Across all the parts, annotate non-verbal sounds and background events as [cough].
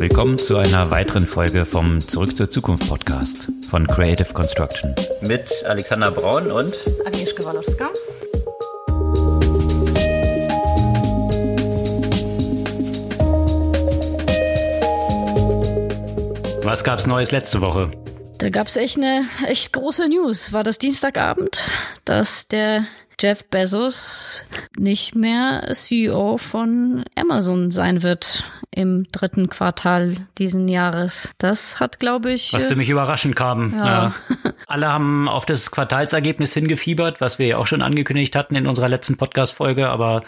Willkommen zu einer weiteren Folge vom Zurück zur Zukunft Podcast von Creative Construction. Mit Alexander Braun und Agnieszka Walowska. Was gab's Neues letzte Woche? Da gab's echt eine echt große News. War das Dienstagabend, dass der Jeff Bezos nicht mehr CEO von Amazon sein wird im dritten Quartal diesen Jahres. Das hat, glaube ich. Was für mich überraschend kam. Ja. Ja. [laughs] Alle haben auf das Quartalsergebnis hingefiebert, was wir ja auch schon angekündigt hatten in unserer letzten Podcast-Folge, aber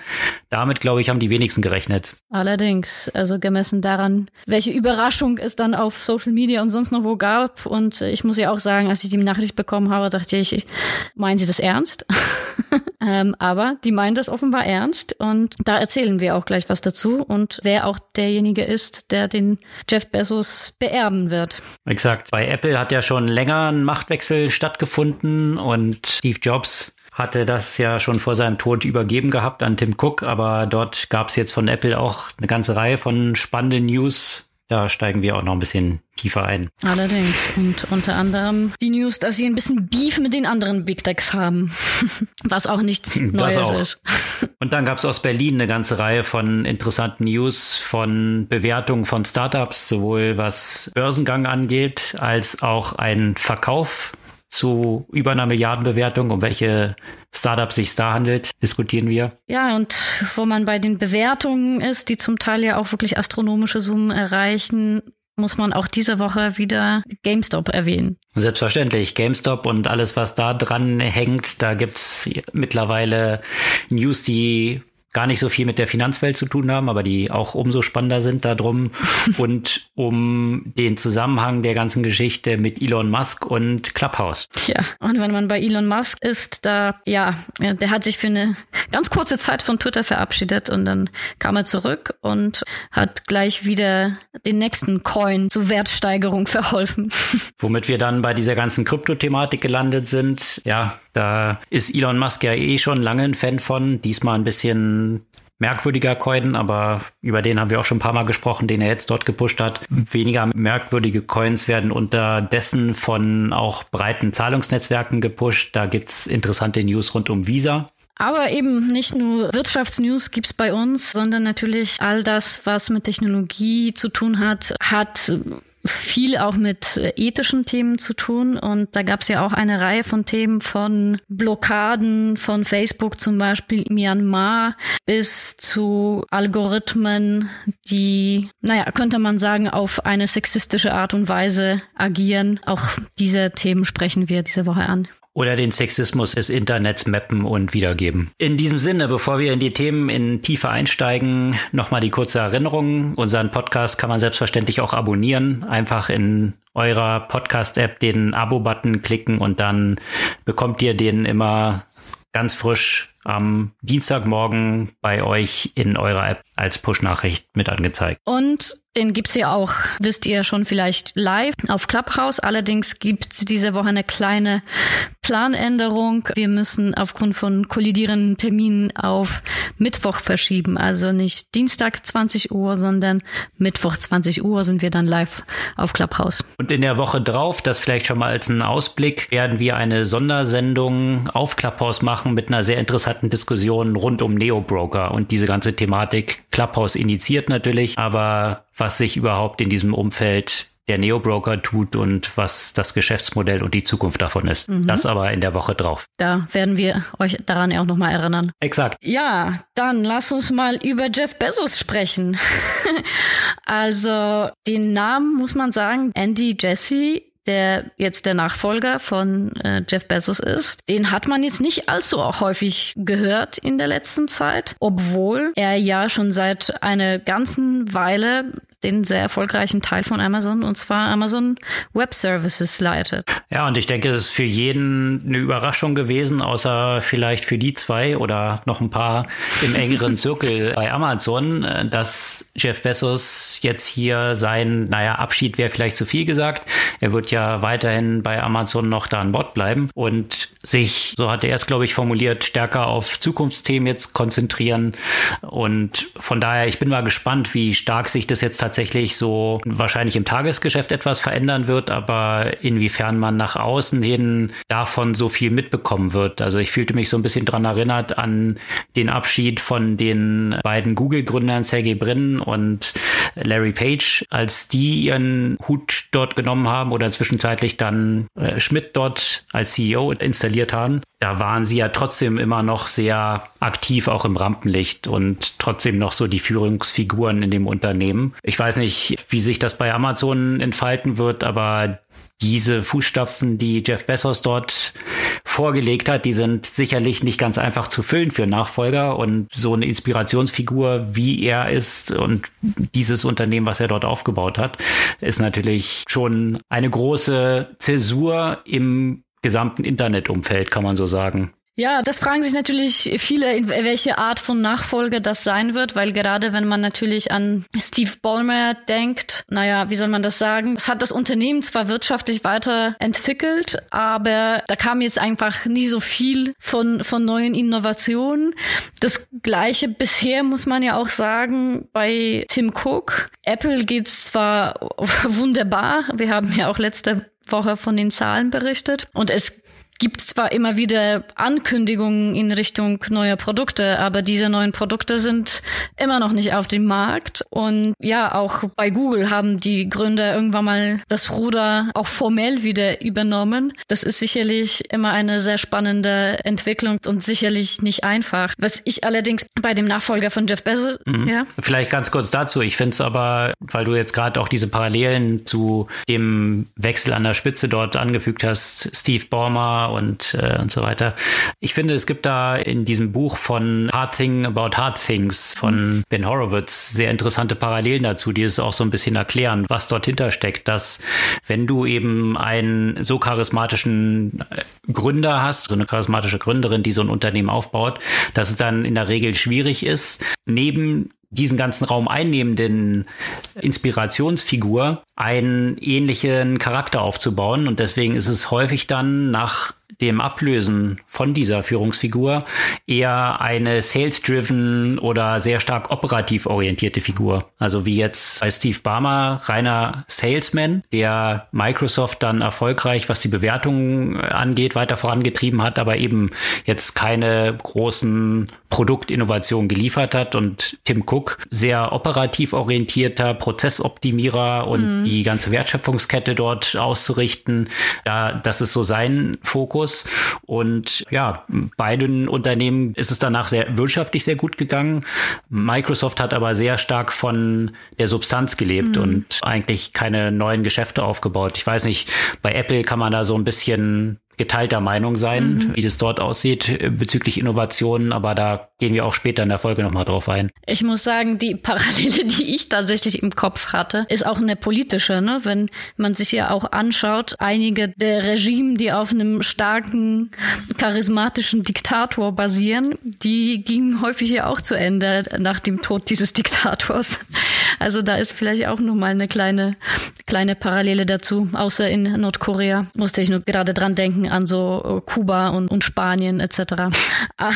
damit, glaube ich, haben die wenigsten gerechnet. Allerdings, also gemessen daran, welche Überraschung es dann auf Social Media und sonst noch wo gab. Und ich muss ja auch sagen, als ich die Nachricht bekommen habe, dachte ich, meinen Sie das ernst? [laughs] [laughs] ähm, aber die meinen das offenbar ernst und da erzählen wir auch gleich was dazu und wer auch derjenige ist, der den Jeff Bezos beerben wird. Exakt. Bei Apple hat ja schon länger ein Machtwechsel stattgefunden und Steve Jobs hatte das ja schon vor seinem Tod übergeben gehabt an Tim Cook, aber dort gab es jetzt von Apple auch eine ganze Reihe von spannenden News. Da steigen wir auch noch ein bisschen tiefer ein. Allerdings. Und unter anderem die News, dass sie ein bisschen Beef mit den anderen Big Techs haben. [laughs] Was auch nichts Neues auch. ist. [laughs] Und dann gab es aus Berlin eine ganze Reihe von interessanten News, von Bewertungen von Startups, sowohl was Börsengang angeht, als auch ein Verkauf zu über einer Milliardenbewertung, um welche Startups sich da handelt, diskutieren wir. Ja, und wo man bei den Bewertungen ist, die zum Teil ja auch wirklich astronomische Summen erreichen, muss man auch diese Woche wieder GameStop erwähnen. Selbstverständlich, GameStop und alles, was da dran hängt, da gibt's mittlerweile News, die gar nicht so viel mit der Finanzwelt zu tun haben, aber die auch umso spannender sind darum [laughs] und um den Zusammenhang der ganzen Geschichte mit Elon Musk und Clubhouse. Ja, und wenn man bei Elon Musk ist, da, ja, der hat sich für eine ganz kurze Zeit von Twitter verabschiedet und dann kam er zurück und hat gleich wieder den nächsten Coin zur Wertsteigerung verholfen. [laughs] Womit wir dann bei dieser ganzen Krypto-Thematik gelandet sind. Ja, da ist Elon Musk ja eh schon lange ein Fan von. Diesmal ein bisschen merkwürdiger Coin, aber über den haben wir auch schon ein paar Mal gesprochen, den er jetzt dort gepusht hat. Weniger merkwürdige Coins werden unterdessen von auch breiten Zahlungsnetzwerken gepusht. Da gibt's interessante News rund um Visa. Aber eben nicht nur Wirtschaftsnews gibt's bei uns, sondern natürlich all das, was mit Technologie zu tun hat, hat viel auch mit ethischen Themen zu tun. Und da gab es ja auch eine Reihe von Themen von Blockaden von Facebook zum Beispiel Myanmar bis zu Algorithmen, die, naja, könnte man sagen, auf eine sexistische Art und Weise agieren. Auch diese Themen sprechen wir diese Woche an oder den Sexismus des Internets mappen und wiedergeben. In diesem Sinne, bevor wir in die Themen in Tiefe einsteigen, nochmal die kurze Erinnerung. Unseren Podcast kann man selbstverständlich auch abonnieren. Einfach in eurer Podcast-App den Abo-Button klicken und dann bekommt ihr den immer ganz frisch am Dienstagmorgen bei euch in eurer App als Push-Nachricht mit angezeigt. Und den gibt's ja auch, wisst ihr schon vielleicht live auf Clubhouse. Allerdings gibt's diese Woche eine kleine Planänderung. Wir müssen aufgrund von kollidierenden Terminen auf Mittwoch verschieben. Also nicht Dienstag 20 Uhr, sondern Mittwoch 20 Uhr sind wir dann live auf Clubhouse. Und in der Woche drauf, das vielleicht schon mal als einen Ausblick, werden wir eine Sondersendung auf Clubhouse machen mit einer sehr interessanten Diskussion rund um Neo-Broker und diese ganze Thematik. Clubhouse initiiert natürlich, aber was sich überhaupt in diesem Umfeld der Neo-Broker tut und was das Geschäftsmodell und die Zukunft davon ist. Mhm. Das aber in der Woche drauf. Da werden wir euch daran ja auch nochmal erinnern. Exakt. Ja, dann lass uns mal über Jeff Bezos sprechen. [laughs] also den Namen muss man sagen, Andy Jesse der jetzt der Nachfolger von äh, Jeff Bezos ist, den hat man jetzt nicht allzu häufig gehört in der letzten Zeit, obwohl er ja schon seit einer ganzen Weile den sehr erfolgreichen Teil von Amazon und zwar Amazon Web Services leitet. Ja, und ich denke, es ist für jeden eine Überraschung gewesen, außer vielleicht für die zwei oder noch ein paar im engeren [laughs] Zirkel bei Amazon, äh, dass Jeff Bezos jetzt hier sein, naja, Abschied wäre vielleicht zu viel gesagt. Er wird ja weiterhin bei Amazon noch da an Bord bleiben und sich, so hat er es, glaube ich, formuliert, stärker auf Zukunftsthemen jetzt konzentrieren. Und von daher, ich bin mal gespannt, wie stark sich das jetzt tatsächlich tatsächlich so wahrscheinlich im Tagesgeschäft etwas verändern wird, aber inwiefern man nach außen hin davon so viel mitbekommen wird. Also ich fühlte mich so ein bisschen dran erinnert an den Abschied von den beiden Google-Gründern Sergey Brin und Larry Page, als die ihren Hut dort genommen haben oder zwischenzeitlich dann äh, Schmidt dort als CEO installiert haben. Da waren sie ja trotzdem immer noch sehr aktiv, auch im Rampenlicht und trotzdem noch so die Führungsfiguren in dem Unternehmen. Ich weiß nicht, wie sich das bei Amazon entfalten wird, aber diese Fußstapfen, die Jeff Bezos dort vorgelegt hat, die sind sicherlich nicht ganz einfach zu füllen für Nachfolger und so eine Inspirationsfigur, wie er ist und dieses Unternehmen, was er dort aufgebaut hat, ist natürlich schon eine große Zäsur im gesamten Internetumfeld, kann man so sagen. Ja, das fragen sich natürlich viele, welche Art von Nachfolger das sein wird, weil gerade wenn man natürlich an Steve Ballmer denkt, naja, wie soll man das sagen? Es hat das Unternehmen zwar wirtschaftlich weiterentwickelt, aber da kam jetzt einfach nie so viel von, von neuen Innovationen. Das gleiche bisher muss man ja auch sagen bei Tim Cook. Apple geht's zwar [laughs] wunderbar, wir haben ja auch letzte Woche von den Zahlen berichtet. Und es gibt zwar immer wieder Ankündigungen in Richtung neuer Produkte, aber diese neuen Produkte sind immer noch nicht auf dem Markt. Und ja, auch bei Google haben die Gründer irgendwann mal das Ruder auch formell wieder übernommen. Das ist sicherlich immer eine sehr spannende Entwicklung und sicherlich nicht einfach. Was ich allerdings bei dem Nachfolger von Jeff Bezos, mhm. ja. Vielleicht ganz kurz dazu. Ich finde es aber, weil du jetzt gerade auch diese Parallelen zu dem Wechsel an der Spitze dort angefügt hast, Steve Ballmer und, äh, und so weiter. Ich finde, es gibt da in diesem Buch von Hard Thing About Hard Things von Ben Horowitz sehr interessante Parallelen dazu, die es auch so ein bisschen erklären, was dort hintersteckt, dass wenn du eben einen so charismatischen äh, Gründer hast, so eine charismatische Gründerin, die so ein Unternehmen aufbaut, dass es dann in der Regel schwierig ist, neben diesen ganzen Raum einnehmenden Inspirationsfigur einen ähnlichen Charakter aufzubauen. Und deswegen ist es häufig dann nach dem Ablösen von dieser Führungsfigur eher eine sales-driven oder sehr stark operativ orientierte Figur. Also wie jetzt bei Steve Barmer, reiner Salesman, der Microsoft dann erfolgreich, was die Bewertungen angeht, weiter vorangetrieben hat, aber eben jetzt keine großen Produktinnovationen geliefert hat und Tim Cook sehr operativ orientierter Prozessoptimierer und mhm. die ganze Wertschöpfungskette dort auszurichten. Ja, das ist so sein Fokus. Und ja, beiden Unternehmen ist es danach sehr wirtschaftlich sehr gut gegangen. Microsoft hat aber sehr stark von der Substanz gelebt mhm. und eigentlich keine neuen Geschäfte aufgebaut. Ich weiß nicht, bei Apple kann man da so ein bisschen geteilter Meinung sein, mhm. wie das dort aussieht äh, bezüglich Innovationen, aber da gehen wir auch später in der Folge nochmal drauf ein. Ich muss sagen, die Parallele, [laughs] die ich tatsächlich im Kopf hatte, ist auch eine politische, ne? Wenn man sich ja auch anschaut, einige der Regime, die auf einem starken, charismatischen Diktator basieren, die gingen häufig ja auch zu Ende nach dem Tod dieses Diktators. Also da ist vielleicht auch nochmal eine kleine, kleine Parallele dazu, außer in Nordkorea musste ich nur gerade dran denken, denken an so äh, Kuba und, und Spanien etc. Ah,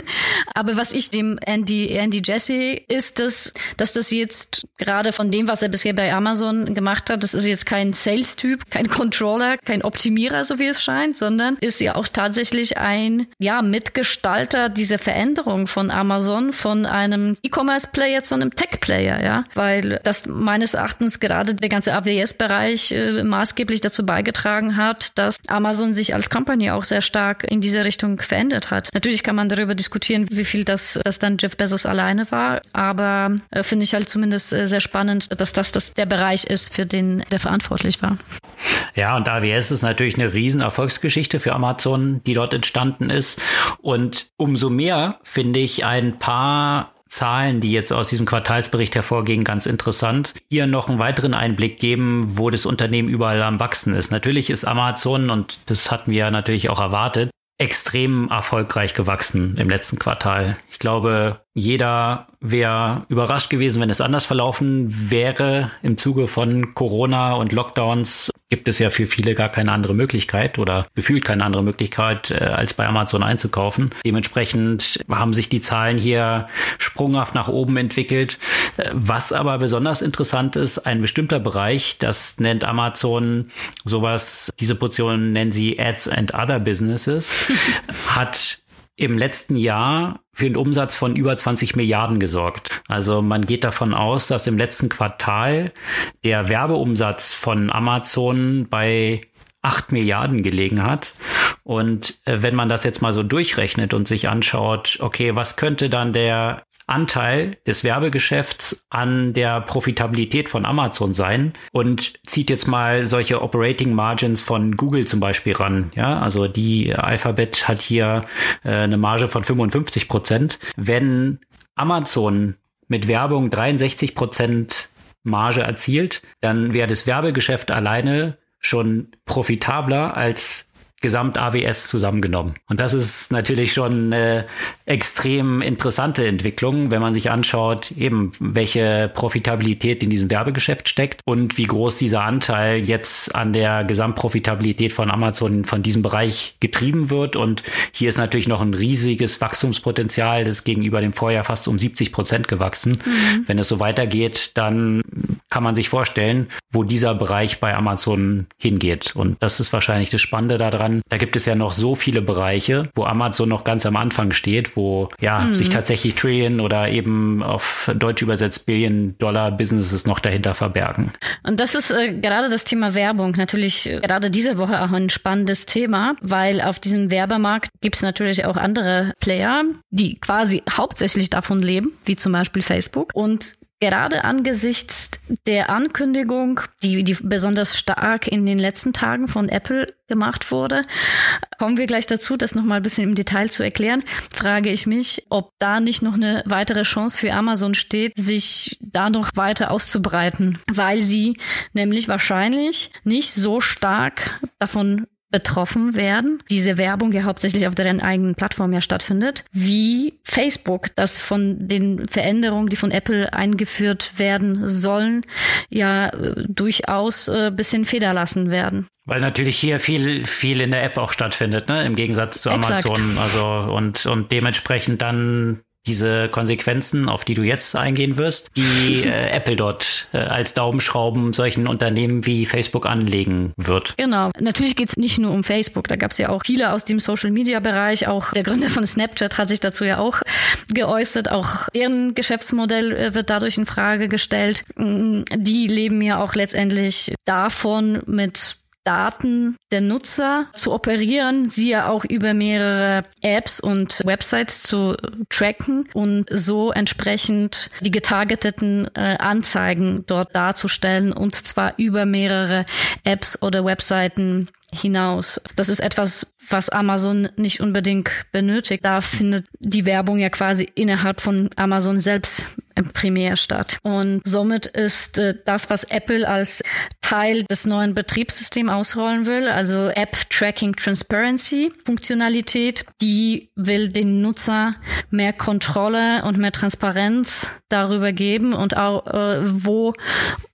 [laughs] aber was ich dem Andy, Andy Jesse ist, dass, dass das jetzt gerade von dem, was er bisher bei Amazon gemacht hat, das ist jetzt kein Sales-Typ, kein Controller, kein Optimierer, so wie es scheint, sondern ist ja auch tatsächlich ein ja, Mitgestalter dieser Veränderung von Amazon, von einem E-Commerce-Player zu einem Tech-Player, ja, weil das meines Erachtens gerade der ganze AWS-Bereich äh, maßgeblich dazu beigetragen hat, dass Amazon sich als Company auch sehr stark in diese Richtung verändert hat. Natürlich kann man darüber diskutieren, wie viel das, das dann Jeff Bezos alleine war, aber äh, finde ich halt zumindest äh, sehr spannend, dass das, das der Bereich ist, für den der verantwortlich war. Ja, und AWS ist natürlich eine riesen Erfolgsgeschichte für Amazon, die dort entstanden ist. Und umso mehr finde ich ein paar Zahlen, die jetzt aus diesem Quartalsbericht hervorgehen, ganz interessant. Hier noch einen weiteren Einblick geben, wo das Unternehmen überall am Wachsen ist. Natürlich ist Amazon, und das hatten wir natürlich auch erwartet, extrem erfolgreich gewachsen im letzten Quartal. Ich glaube, jeder wäre überrascht gewesen, wenn es anders verlaufen wäre im Zuge von Corona und Lockdowns gibt es ja für viele gar keine andere Möglichkeit oder gefühlt keine andere Möglichkeit, äh, als bei Amazon einzukaufen. Dementsprechend haben sich die Zahlen hier sprunghaft nach oben entwickelt. Äh, was aber besonders interessant ist, ein bestimmter Bereich, das nennt Amazon sowas, diese Portion nennen sie Ads and Other Businesses, [laughs] hat im letzten Jahr für einen Umsatz von über 20 Milliarden gesorgt. Also man geht davon aus, dass im letzten Quartal der Werbeumsatz von Amazon bei 8 Milliarden gelegen hat. Und äh, wenn man das jetzt mal so durchrechnet und sich anschaut, okay, was könnte dann der Anteil des Werbegeschäfts an der Profitabilität von Amazon sein und zieht jetzt mal solche Operating Margins von Google zum Beispiel ran. Ja, also die Alphabet hat hier äh, eine Marge von 55 Prozent. Wenn Amazon mit Werbung 63 Prozent Marge erzielt, dann wäre das Werbegeschäft alleine schon profitabler als Gesamt-AWS zusammengenommen. Und das ist natürlich schon eine extrem interessante Entwicklung, wenn man sich anschaut, eben welche Profitabilität in diesem Werbegeschäft steckt und wie groß dieser Anteil jetzt an der Gesamtprofitabilität von Amazon von diesem Bereich getrieben wird. Und hier ist natürlich noch ein riesiges Wachstumspotenzial, das gegenüber dem Vorjahr fast um 70 Prozent gewachsen. Mhm. Wenn es so weitergeht, dann kann man sich vorstellen, wo dieser Bereich bei Amazon hingeht. Und das ist wahrscheinlich das Spannende daran kann. Da gibt es ja noch so viele Bereiche, wo Amazon noch ganz am Anfang steht, wo ja mhm. sich tatsächlich Trillion oder eben auf Deutsch übersetzt Billion Dollar Businesses noch dahinter verbergen. Und das ist äh, gerade das Thema Werbung natürlich äh, gerade diese Woche auch ein spannendes Thema, weil auf diesem Werbemarkt gibt es natürlich auch andere Player, die quasi hauptsächlich davon leben, wie zum Beispiel Facebook. Und Gerade angesichts der Ankündigung, die, die besonders stark in den letzten Tagen von Apple gemacht wurde, kommen wir gleich dazu, das nochmal ein bisschen im Detail zu erklären, frage ich mich, ob da nicht noch eine weitere Chance für Amazon steht, sich da noch weiter auszubreiten, weil sie nämlich wahrscheinlich nicht so stark davon betroffen werden, diese Werbung ja hauptsächlich auf deren eigenen Plattform ja stattfindet, wie Facebook, das von den Veränderungen, die von Apple eingeführt werden sollen, ja äh, durchaus äh, bisschen federlassen werden. Weil natürlich hier viel, viel in der App auch stattfindet, ne? Im Gegensatz zu Amazon. Exakt. Also und, und dementsprechend dann diese Konsequenzen, auf die du jetzt eingehen wirst, die [laughs] äh, Apple dort äh, als Daumenschrauben solchen Unternehmen wie Facebook anlegen wird. Genau. Natürlich geht es nicht nur um Facebook. Da gab es ja auch viele aus dem Social-Media-Bereich. Auch der Gründer von Snapchat hat sich dazu ja auch geäußert. Auch deren Geschäftsmodell äh, wird dadurch in Frage gestellt. Mm, die leben ja auch letztendlich davon, mit Daten der Nutzer zu operieren, sie ja auch über mehrere Apps und Websites zu tracken und so entsprechend die getargeteten äh, Anzeigen dort darzustellen und zwar über mehrere Apps oder Webseiten hinaus. Das ist etwas, was Amazon nicht unbedingt benötigt. Da findet die Werbung ja quasi innerhalb von Amazon selbst primär statt. Und somit ist äh, das, was Apple als Teil des neuen Betriebssystems ausrollen will, also App Tracking Transparency Funktionalität, die will den Nutzer mehr Kontrolle und mehr Transparenz darüber geben und auch äh, wo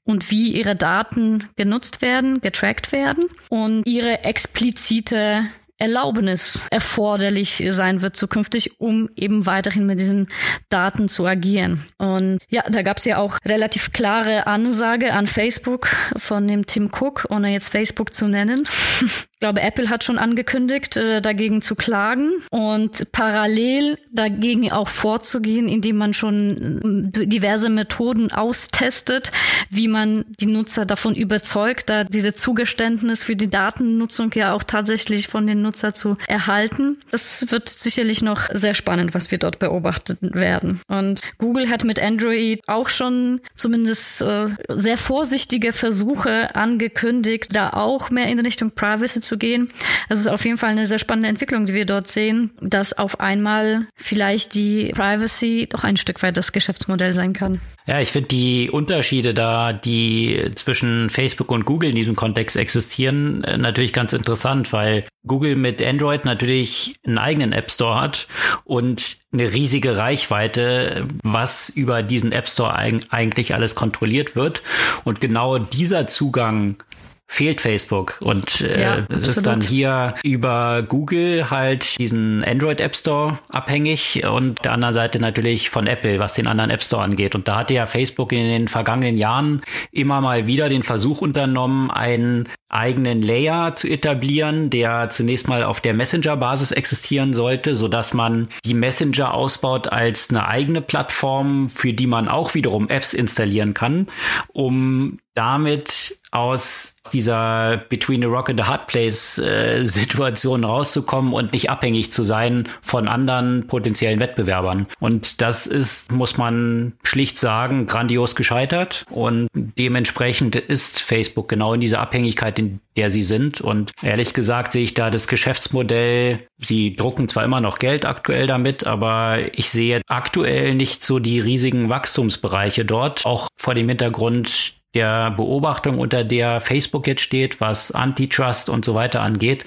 und wie ihre Daten genutzt werden, getrackt werden und ihre explizite Erlaubnis erforderlich sein wird zukünftig, um eben weiterhin mit diesen Daten zu agieren. Und ja, da gab es ja auch relativ klare Ansage an Facebook von dem Tim Cook, ohne jetzt Facebook zu nennen. [laughs] Ich glaube, Apple hat schon angekündigt, äh, dagegen zu klagen und parallel dagegen auch vorzugehen, indem man schon äh, diverse Methoden austestet, wie man die Nutzer davon überzeugt, da diese Zugeständnis für die Datennutzung ja auch tatsächlich von den Nutzer zu erhalten. Das wird sicherlich noch sehr spannend, was wir dort beobachten werden. Und Google hat mit Android auch schon zumindest äh, sehr vorsichtige Versuche angekündigt, da auch mehr in Richtung Privacy zu gehen. Es ist auf jeden Fall eine sehr spannende Entwicklung, die wir dort sehen, dass auf einmal vielleicht die Privacy doch ein Stück weit das Geschäftsmodell sein kann. Ja, ich finde die Unterschiede da, die zwischen Facebook und Google in diesem Kontext existieren, äh, natürlich ganz interessant, weil Google mit Android natürlich einen eigenen App Store hat und eine riesige Reichweite, was über diesen App Store eigentlich alles kontrolliert wird. Und genau dieser Zugang fehlt Facebook. Und äh, ja, es ist dann hier über Google halt diesen Android App Store abhängig und der anderen Seite natürlich von Apple, was den anderen App Store angeht. Und da hatte ja Facebook in den vergangenen Jahren immer mal wieder den Versuch unternommen, einen eigenen Layer zu etablieren, der zunächst mal auf der Messenger-Basis existieren sollte, so dass man die Messenger ausbaut als eine eigene Plattform, für die man auch wiederum Apps installieren kann, um damit aus dieser Between the Rock and the Hard Place äh, Situation rauszukommen und nicht abhängig zu sein von anderen potenziellen Wettbewerbern. Und das ist, muss man schlicht sagen, grandios gescheitert. Und dementsprechend ist Facebook genau in dieser Abhängigkeit, in der sie sind. Und ehrlich gesagt sehe ich da das Geschäftsmodell, sie drucken zwar immer noch Geld aktuell damit, aber ich sehe aktuell nicht so die riesigen Wachstumsbereiche dort. Auch vor dem Hintergrund der Beobachtung, unter der Facebook jetzt steht, was Antitrust und so weiter angeht.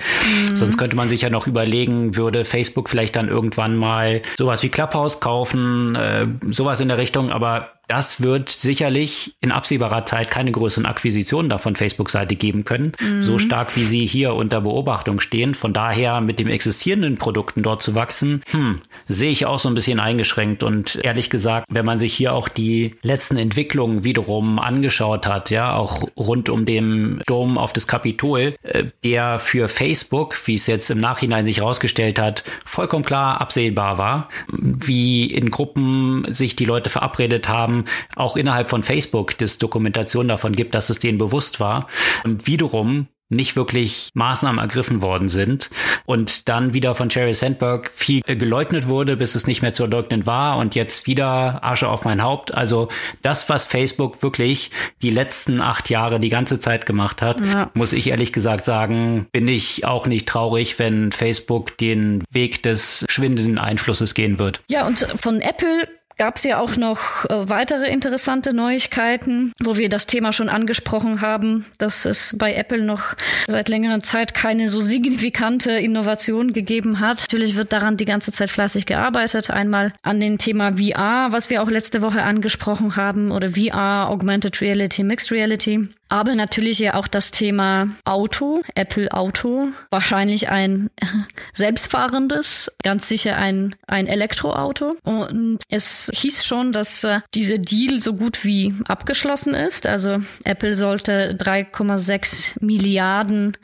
Mhm. Sonst könnte man sich ja noch überlegen, würde Facebook vielleicht dann irgendwann mal sowas wie Clubhouse kaufen, äh, sowas in der Richtung. Aber das wird sicherlich in absehbarer Zeit keine größeren Akquisitionen da von Facebook-Seite geben können, mhm. so stark wie sie hier unter Beobachtung stehen. Von daher mit den existierenden Produkten dort zu wachsen, hm, sehe ich auch so ein bisschen eingeschränkt. Und ehrlich gesagt, wenn man sich hier auch die letzten Entwicklungen wiederum angeschaut hat, ja, auch rund um den Sturm auf das Kapitol, äh, der für Facebook, wie es jetzt im Nachhinein sich herausgestellt hat, vollkommen klar absehbar war, wie in Gruppen sich die Leute verabredet haben, auch innerhalb von Facebook das Dokumentation davon gibt, dass es denen bewusst war. Und wiederum nicht wirklich Maßnahmen ergriffen worden sind und dann wieder von Jerry Sandberg viel geleugnet wurde, bis es nicht mehr zu leugnen war und jetzt wieder Asche auf mein Haupt. Also das, was Facebook wirklich die letzten acht Jahre die ganze Zeit gemacht hat, ja. muss ich ehrlich gesagt sagen, bin ich auch nicht traurig, wenn Facebook den Weg des schwindenden Einflusses gehen wird. Ja, und von Apple gab es ja auch noch äh, weitere interessante Neuigkeiten, wo wir das Thema schon angesprochen haben, dass es bei Apple noch seit längerer Zeit keine so signifikante Innovation gegeben hat. Natürlich wird daran die ganze Zeit fleißig gearbeitet. Einmal an dem Thema VR, was wir auch letzte Woche angesprochen haben, oder VR, Augmented Reality, Mixed Reality. Aber natürlich ja auch das Thema Auto, Apple Auto, wahrscheinlich ein [laughs] selbstfahrendes, ganz sicher ein, ein Elektroauto. Und es hieß schon, dass äh, dieser Deal so gut wie abgeschlossen ist. Also Apple sollte 3,6 Milliarden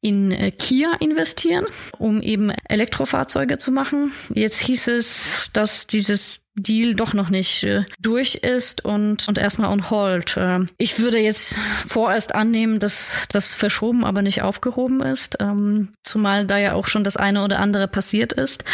in äh, Kia investieren, um eben Elektrofahrzeuge zu machen. Jetzt hieß es, dass dieses Deal doch noch nicht äh, durch ist und, und erstmal on hold. Äh, ich würde jetzt vorerst annehmen, dass das verschoben, aber nicht aufgehoben ist, ähm, zumal da ja auch schon das eine oder andere passiert ist.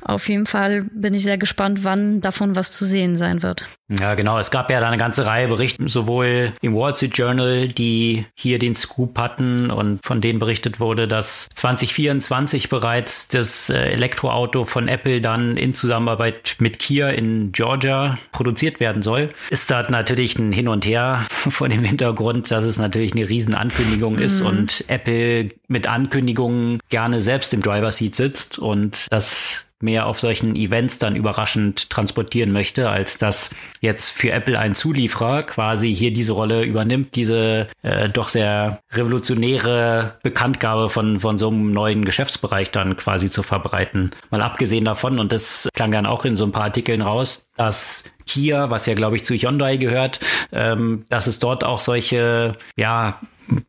Auf jeden Fall bin ich sehr gespannt, wann davon was zu sehen sein wird. Ja, genau. Es gab ja da eine ganze Reihe Berichte, sowohl im Wall Street Journal, die hier den Scoop hatten und von denen berichtet wurde, dass 2024 bereits das äh, Elektroauto von Apple dann in Zusammenarbeit mit Kia in in Georgia produziert werden soll, ist da natürlich ein Hin und Her [laughs] vor dem Hintergrund, dass es natürlich eine Riesenankündigung mhm. ist und Apple mit Ankündigungen gerne selbst im Driver Seat sitzt und das mehr auf solchen Events dann überraschend transportieren möchte, als dass jetzt für Apple ein Zulieferer quasi hier diese Rolle übernimmt, diese äh, doch sehr revolutionäre Bekanntgabe von, von so einem neuen Geschäftsbereich dann quasi zu verbreiten. Mal abgesehen davon, und das klang dann auch in so ein paar Artikeln raus, dass Kia, was ja glaube ich zu Hyundai gehört, ähm, dass es dort auch solche, ja,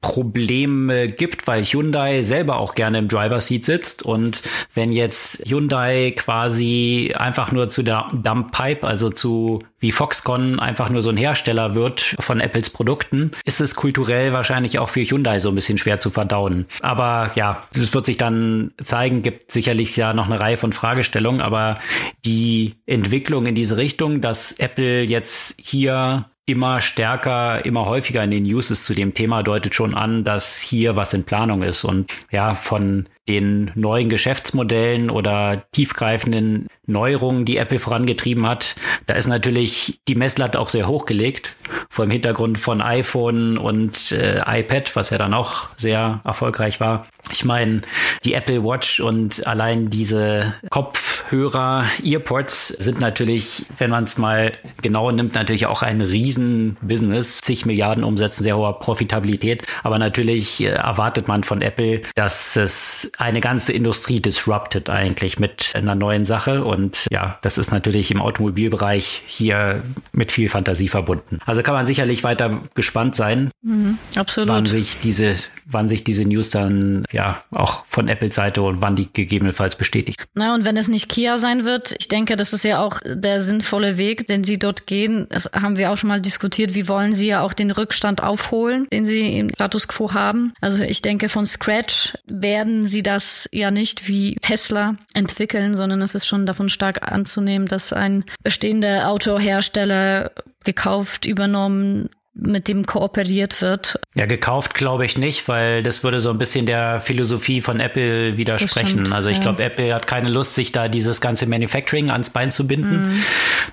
Probleme gibt, weil Hyundai selber auch gerne im Driver Seat sitzt. Und wenn jetzt Hyundai quasi einfach nur zu der Dump Pipe, also zu wie Foxconn einfach nur so ein Hersteller wird von Apples Produkten, ist es kulturell wahrscheinlich auch für Hyundai so ein bisschen schwer zu verdauen. Aber ja, das wird sich dann zeigen, gibt sicherlich ja noch eine Reihe von Fragestellungen, aber die Entwicklung in diese Richtung, dass Apple jetzt hier immer stärker, immer häufiger in den News ist zu dem Thema, deutet schon an, dass hier was in Planung ist. Und ja, von den neuen Geschäftsmodellen oder tiefgreifenden Neuerungen, die Apple vorangetrieben hat, da ist natürlich die Messlatte auch sehr hochgelegt. Vor dem Hintergrund von iPhone und äh, iPad, was ja dann auch sehr erfolgreich war. Ich meine, die Apple Watch und allein diese Kopf Kopfhörer, Earpods sind natürlich, wenn man es mal genau nimmt, natürlich auch ein Riesen-Business. Zig Milliarden Umsätzen, sehr hoher Profitabilität. Aber natürlich äh, erwartet man von Apple, dass es eine ganze Industrie disruptet eigentlich mit einer neuen Sache. Und ja, das ist natürlich im Automobilbereich hier mit viel Fantasie verbunden. Also kann man sicherlich weiter gespannt sein, mhm, absolut. wann sich diese, wann sich diese News dann ja auch von Apples Seite und wann die gegebenenfalls bestätigt. Na, und wenn es nicht Kia sein wird, ich denke, das ist ja auch der sinnvolle Weg, den sie dort gehen. Das haben wir auch schon mal diskutiert. Wie wollen sie ja auch den Rückstand aufholen, den sie im Status quo haben? Also ich denke, von Scratch werden sie das ja nicht wie Tesla entwickeln, sondern es ist schon davon stark anzunehmen, dass ein bestehender Autohersteller gekauft, übernommen, mit dem kooperiert wird. Ja, gekauft glaube ich nicht, weil das würde so ein bisschen der Philosophie von Apple widersprechen. Stimmt, also ich ja. glaube, Apple hat keine Lust, sich da dieses ganze Manufacturing ans Bein zu binden. Mhm.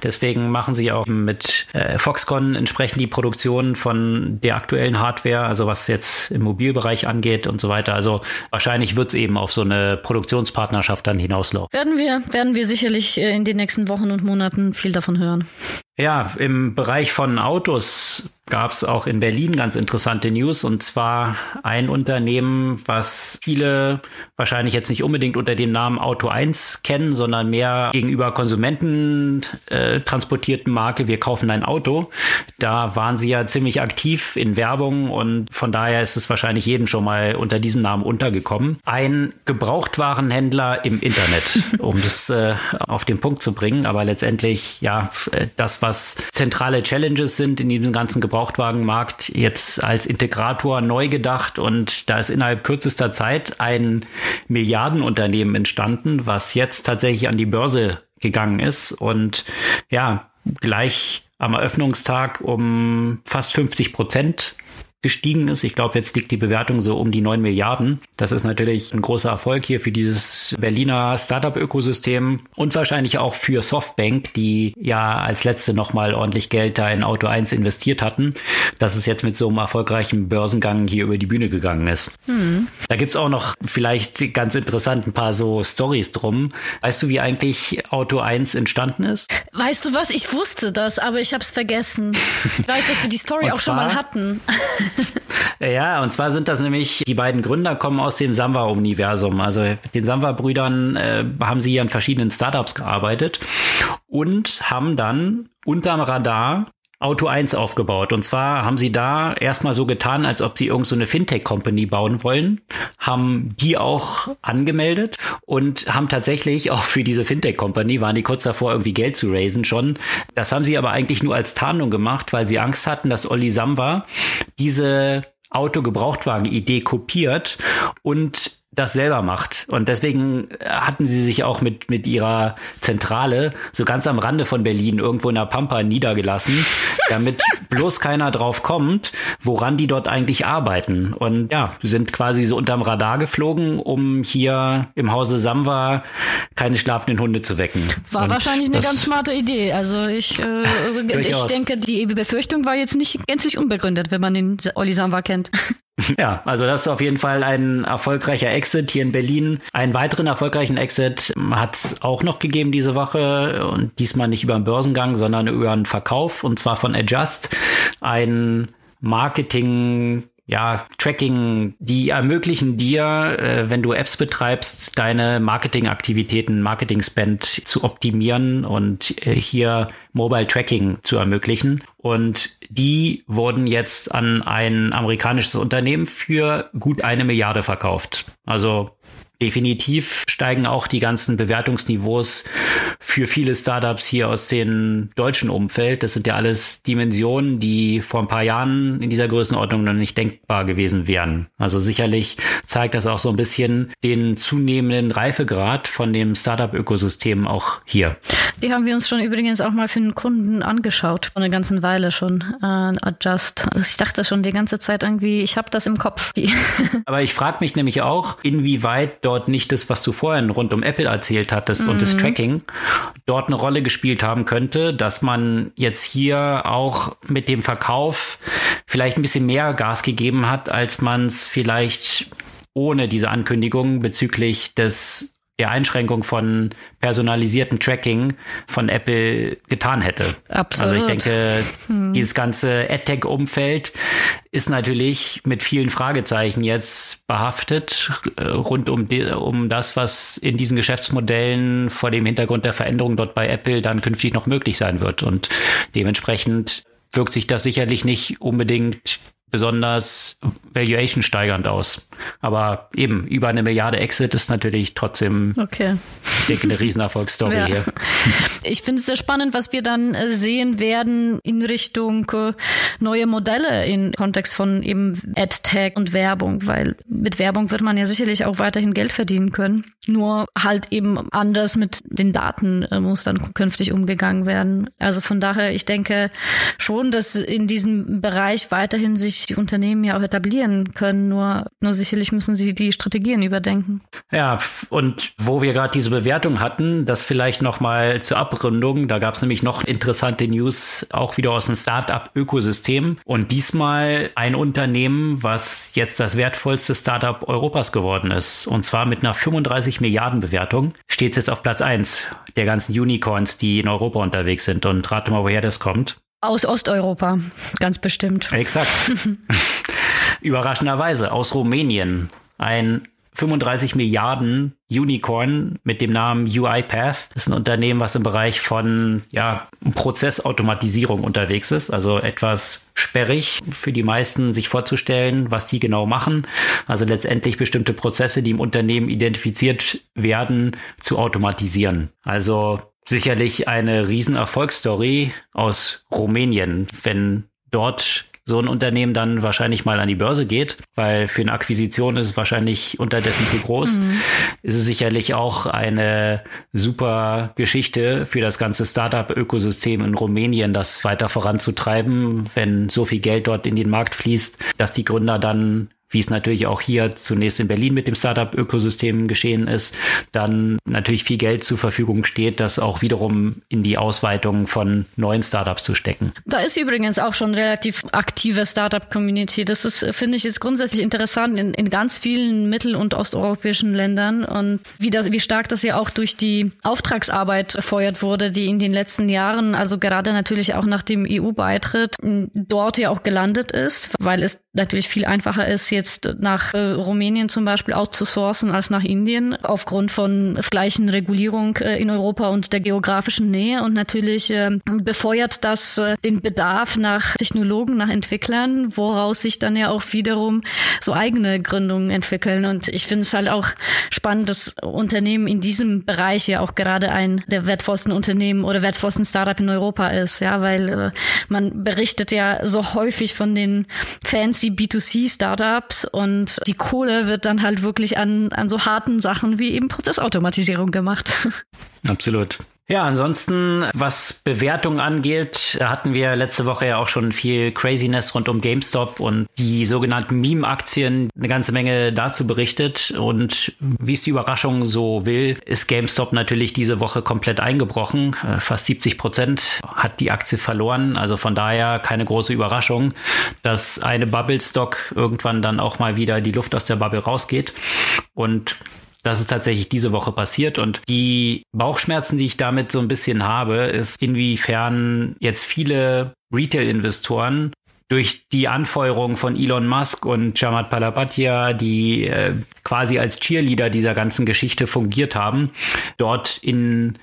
Deswegen machen sie auch mit äh, Foxconn entsprechend die Produktion von der aktuellen Hardware, also was jetzt im Mobilbereich angeht und so weiter. Also wahrscheinlich wird es eben auf so eine Produktionspartnerschaft dann hinauslaufen. Werden wir, werden wir sicherlich äh, in den nächsten Wochen und Monaten viel davon hören. Ja, im Bereich von Autos gab es auch in Berlin ganz interessante News und zwar ein Unternehmen, was viele wahrscheinlich jetzt nicht unbedingt unter dem Namen Auto 1 kennen, sondern mehr gegenüber Konsumenten äh, transportierten Marke Wir kaufen ein Auto. Da waren sie ja ziemlich aktiv in Werbung und von daher ist es wahrscheinlich jedem schon mal unter diesem Namen untergekommen. Ein Gebrauchtwarenhändler im Internet, [laughs] um das äh, auf den Punkt zu bringen, aber letztendlich ja äh, das, was zentrale Challenges sind in diesem ganzen Gebrauchtwagenmarkt jetzt als Integrator neu gedacht und da ist innerhalb kürzester Zeit ein Milliardenunternehmen entstanden, was jetzt tatsächlich an die Börse gegangen ist und ja, gleich am Eröffnungstag um fast 50 Prozent gestiegen ist. Ich glaube, jetzt liegt die Bewertung so um die 9 Milliarden. Das ist natürlich ein großer Erfolg hier für dieses Berliner Startup-Ökosystem und wahrscheinlich auch für Softbank, die ja als letzte nochmal ordentlich Geld da in Auto 1 investiert hatten, dass es jetzt mit so einem erfolgreichen Börsengang hier über die Bühne gegangen ist. Mhm. Da gibt's auch noch vielleicht ganz interessant ein paar so Stories drum. Weißt du, wie eigentlich Auto 1 entstanden ist? Weißt du was? Ich wusste das, aber ich habe es vergessen. Ich weiß, dass wir die Story [laughs] auch schon mal hatten. [laughs] ja, und zwar sind das nämlich, die beiden Gründer kommen aus dem Samwa-Universum. Also mit den Samwa-Brüdern äh, haben sie an verschiedenen Startups gearbeitet und haben dann unterm Radar Auto 1 aufgebaut. Und zwar haben sie da erstmal so getan, als ob sie irgend so Fintech-Company bauen wollen, haben die auch angemeldet und haben tatsächlich [laughs] auch für diese Fintech-Company, waren die kurz davor, irgendwie Geld zu raisen schon. Das haben sie aber eigentlich nur als Tarnung gemacht, weil sie Angst hatten, dass Olli Samba diese Auto-Gebrauchtwagen-Idee kopiert und das selber macht. Und deswegen hatten sie sich auch mit, mit ihrer Zentrale so ganz am Rande von Berlin irgendwo in der Pampa niedergelassen, [laughs] damit bloß keiner drauf kommt, woran die dort eigentlich arbeiten. Und ja, sind quasi so unterm Radar geflogen, um hier im Hause Samwa keine schlafenden Hunde zu wecken. War Und wahrscheinlich eine ganz smarte Idee. Also ich, äh, [laughs] ich denke, die Befürchtung war jetzt nicht gänzlich unbegründet, wenn man den Olli Samwa kennt. [laughs] Ja, also das ist auf jeden Fall ein erfolgreicher Exit hier in Berlin. Einen weiteren erfolgreichen Exit hat es auch noch gegeben diese Woche und diesmal nicht über einen Börsengang, sondern über einen Verkauf und zwar von Adjust, ein Marketing ja, Tracking, die ermöglichen dir, äh, wenn du Apps betreibst, deine Marketingaktivitäten, Marketing-Spend zu optimieren und äh, hier Mobile Tracking zu ermöglichen. Und die wurden jetzt an ein amerikanisches Unternehmen für gut eine Milliarde verkauft. Also Definitiv steigen auch die ganzen Bewertungsniveaus für viele Startups hier aus dem deutschen Umfeld. Das sind ja alles Dimensionen, die vor ein paar Jahren in dieser Größenordnung noch nicht denkbar gewesen wären. Also sicherlich zeigt das auch so ein bisschen den zunehmenden Reifegrad von dem Startup-Ökosystem auch hier. Die haben wir uns schon übrigens auch mal für einen Kunden angeschaut, vor einer ganzen Weile schon. Äh, Adjust. Also ich dachte schon die ganze Zeit irgendwie, ich habe das im Kopf. [laughs] Aber ich frage mich nämlich auch, inwieweit dort dort nicht das, was du vorhin rund um Apple erzählt hattest mhm. und das mhm. Tracking dort eine Rolle gespielt haben könnte, dass man jetzt hier auch mit dem Verkauf vielleicht ein bisschen mehr Gas gegeben hat, als man es vielleicht ohne diese Ankündigung bezüglich des der Einschränkung von personalisierten Tracking von Apple getan hätte. Absolut. Also ich denke, hm. dieses ganze AdTech-Umfeld ist natürlich mit vielen Fragezeichen jetzt behaftet äh, rund um, um das, was in diesen Geschäftsmodellen vor dem Hintergrund der Veränderung dort bei Apple dann künftig noch möglich sein wird. Und dementsprechend wirkt sich das sicherlich nicht unbedingt besonders valuation steigernd aus. Aber eben, über eine Milliarde Exit ist natürlich trotzdem, okay. ich denke, eine Riesenerfolgsstory ja. hier. [laughs] Ich finde es sehr spannend, was wir dann äh, sehen werden in Richtung äh, neue Modelle im Kontext von eben AdTech und Werbung, weil mit Werbung wird man ja sicherlich auch weiterhin Geld verdienen können. Nur halt eben anders mit den Daten äh, muss dann künftig umgegangen werden. Also von daher, ich denke schon, dass in diesem Bereich weiterhin sich die Unternehmen ja auch etablieren können. Nur, nur sicherlich müssen sie die Strategien überdenken. Ja, und wo wir gerade diese Bewertung hatten, das vielleicht nochmal zur Abrundung. Da gab es nämlich noch interessante News, auch wieder aus dem Start-up-Ökosystem. Und diesmal ein Unternehmen, was jetzt das wertvollste Startup Europas geworden ist. Und zwar mit einer 35 Milliarden Bewertung. Steht es jetzt auf Platz 1 der ganzen Unicorns, die in Europa unterwegs sind. Und rate mal, woher das kommt. Aus Osteuropa, ganz bestimmt. Exakt. [laughs] Überraschenderweise aus Rumänien. Ein 35 Milliarden Unicorn mit dem Namen UiPath. Das ist ein Unternehmen, was im Bereich von ja, Prozessautomatisierung unterwegs ist. Also etwas sperrig für die meisten, sich vorzustellen, was die genau machen. Also letztendlich bestimmte Prozesse, die im Unternehmen identifiziert werden, zu automatisieren. Also sicherlich eine Riesenerfolgsstory aus Rumänien, wenn dort so ein Unternehmen dann wahrscheinlich mal an die Börse geht, weil für eine Akquisition ist es wahrscheinlich unterdessen zu groß. Mhm. Ist es sicherlich auch eine super Geschichte für das ganze Startup-Ökosystem in Rumänien, das weiter voranzutreiben, wenn so viel Geld dort in den Markt fließt, dass die Gründer dann wie es natürlich auch hier zunächst in Berlin mit dem Startup-Ökosystem geschehen ist, dann natürlich viel Geld zur Verfügung steht, das auch wiederum in die Ausweitung von neuen Startups zu stecken. Da ist übrigens auch schon relativ aktive Startup-Community. Das ist, finde ich, jetzt grundsätzlich interessant in, in ganz vielen mittel- und osteuropäischen Ländern und wie, das, wie stark das ja auch durch die Auftragsarbeit erfeuert wurde, die in den letzten Jahren, also gerade natürlich auch nach dem EU-Beitritt, dort ja auch gelandet ist, weil es natürlich viel einfacher ist, jetzt nach äh, Rumänien zum Beispiel outzusourcen als nach Indien, aufgrund von gleichen Regulierung äh, in Europa und der geografischen Nähe. Und natürlich äh, befeuert das äh, den Bedarf nach Technologen, nach Entwicklern, woraus sich dann ja auch wiederum so eigene Gründungen entwickeln. Und ich finde es halt auch spannend, dass Unternehmen in diesem Bereich ja auch gerade ein der wertvollsten Unternehmen oder wertvollsten Startup in Europa ist, ja, weil äh, man berichtet ja so häufig von den fancy B2C-Startups, Startups und die Kohle wird dann halt wirklich an, an so harten Sachen wie eben Prozessautomatisierung gemacht. [laughs] Absolut. Ja, ansonsten, was Bewertungen angeht, hatten wir letzte Woche ja auch schon viel Craziness rund um GameStop und die sogenannten Meme-Aktien eine ganze Menge dazu berichtet. Und wie es die Überraschung so will, ist GameStop natürlich diese Woche komplett eingebrochen. Äh, fast 70 Prozent hat die Aktie verloren. Also von daher keine große Überraschung, dass eine Bubble-Stock irgendwann dann auch mal wieder die Luft aus der Bubble rausgeht. Und das ist tatsächlich diese Woche passiert. Und die Bauchschmerzen, die ich damit so ein bisschen habe, ist inwiefern jetzt viele Retail-Investoren durch die Anfeuerung von Elon Musk und Jamat Palapatya, die äh, quasi als Cheerleader dieser ganzen Geschichte fungiert haben, dort in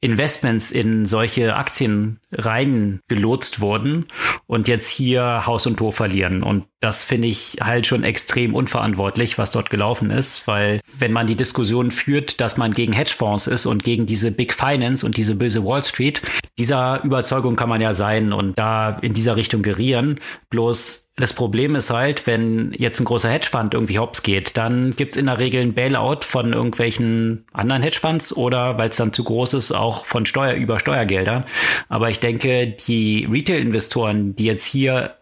Investments in solche Aktien reingelotst wurden und jetzt hier Haus und Tor verlieren. Und das finde ich halt schon extrem unverantwortlich, was dort gelaufen ist, weil wenn man die Diskussion führt, dass man gegen Hedgefonds ist und gegen diese Big Finance und diese böse Wall Street, dieser Überzeugung kann man ja sein und da in dieser Richtung gerieren. Bloß das Problem ist halt, wenn jetzt ein großer Hedgefonds irgendwie hops geht, dann gibt's in der Regel ein Bailout von irgendwelchen anderen Hedgefonds oder, weil es dann zu groß ist, auch von Steuer über Steuergelder. Aber ich denke, die Retail-Investoren, die jetzt hier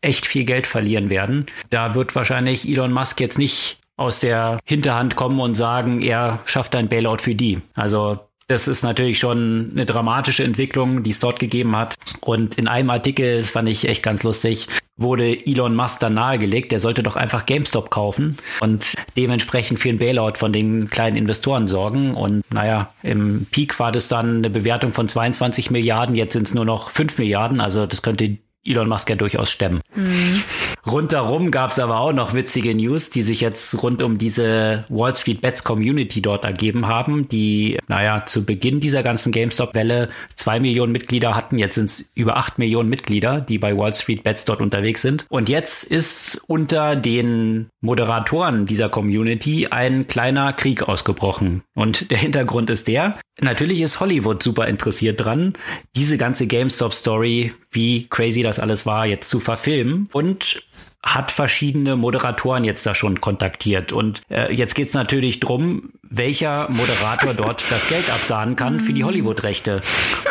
echt viel Geld verlieren werden, da wird wahrscheinlich Elon Musk jetzt nicht aus der Hinterhand kommen und sagen, er schafft ein Bailout für die. Also das ist natürlich schon eine dramatische Entwicklung, die es dort gegeben hat. Und in einem Artikel, das fand ich echt ganz lustig, wurde Elon Musk dann nahegelegt, der sollte doch einfach GameStop kaufen und dementsprechend für einen Bailout von den kleinen Investoren sorgen. Und naja, im Peak war das dann eine Bewertung von 22 Milliarden, jetzt sind es nur noch 5 Milliarden. Also das könnte Elon Musk ja durchaus stemmen. Mhm. Rundherum gab es aber auch noch witzige News, die sich jetzt rund um diese Wall Street Bets Community dort ergeben haben, die, naja, zu Beginn dieser ganzen GameStop-Welle zwei Millionen Mitglieder hatten. Jetzt sind es über acht Millionen Mitglieder, die bei Wall Street Bets dort unterwegs sind. Und jetzt ist unter den Moderatoren dieser Community ein kleiner Krieg ausgebrochen. Und der Hintergrund ist der, natürlich ist Hollywood super interessiert dran, diese ganze GameStop-Story, wie crazy das alles war, jetzt zu verfilmen. Und hat verschiedene Moderatoren jetzt da schon kontaktiert. Und äh, jetzt geht's natürlich drum, welcher Moderator [laughs] dort das Geld absahnen kann für die Hollywood-Rechte.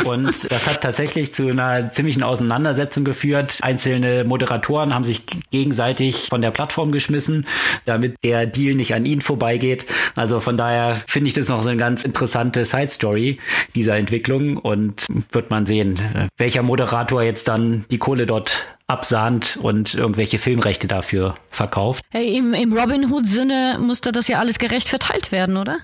Und das hat tatsächlich zu einer ziemlichen Auseinandersetzung geführt. Einzelne Moderatoren haben sich gegenseitig von der Plattform geschmissen, damit der Deal nicht an ihnen vorbeigeht. Also von daher finde ich das noch so eine ganz interessante Side-Story dieser Entwicklung und wird man sehen, welcher Moderator jetzt dann die Kohle dort absahnt und irgendwelche Filmrechte dafür verkauft. Hey, im, im Robin Hood-Sinne musste das ja alles gerecht verteilt werden, oder?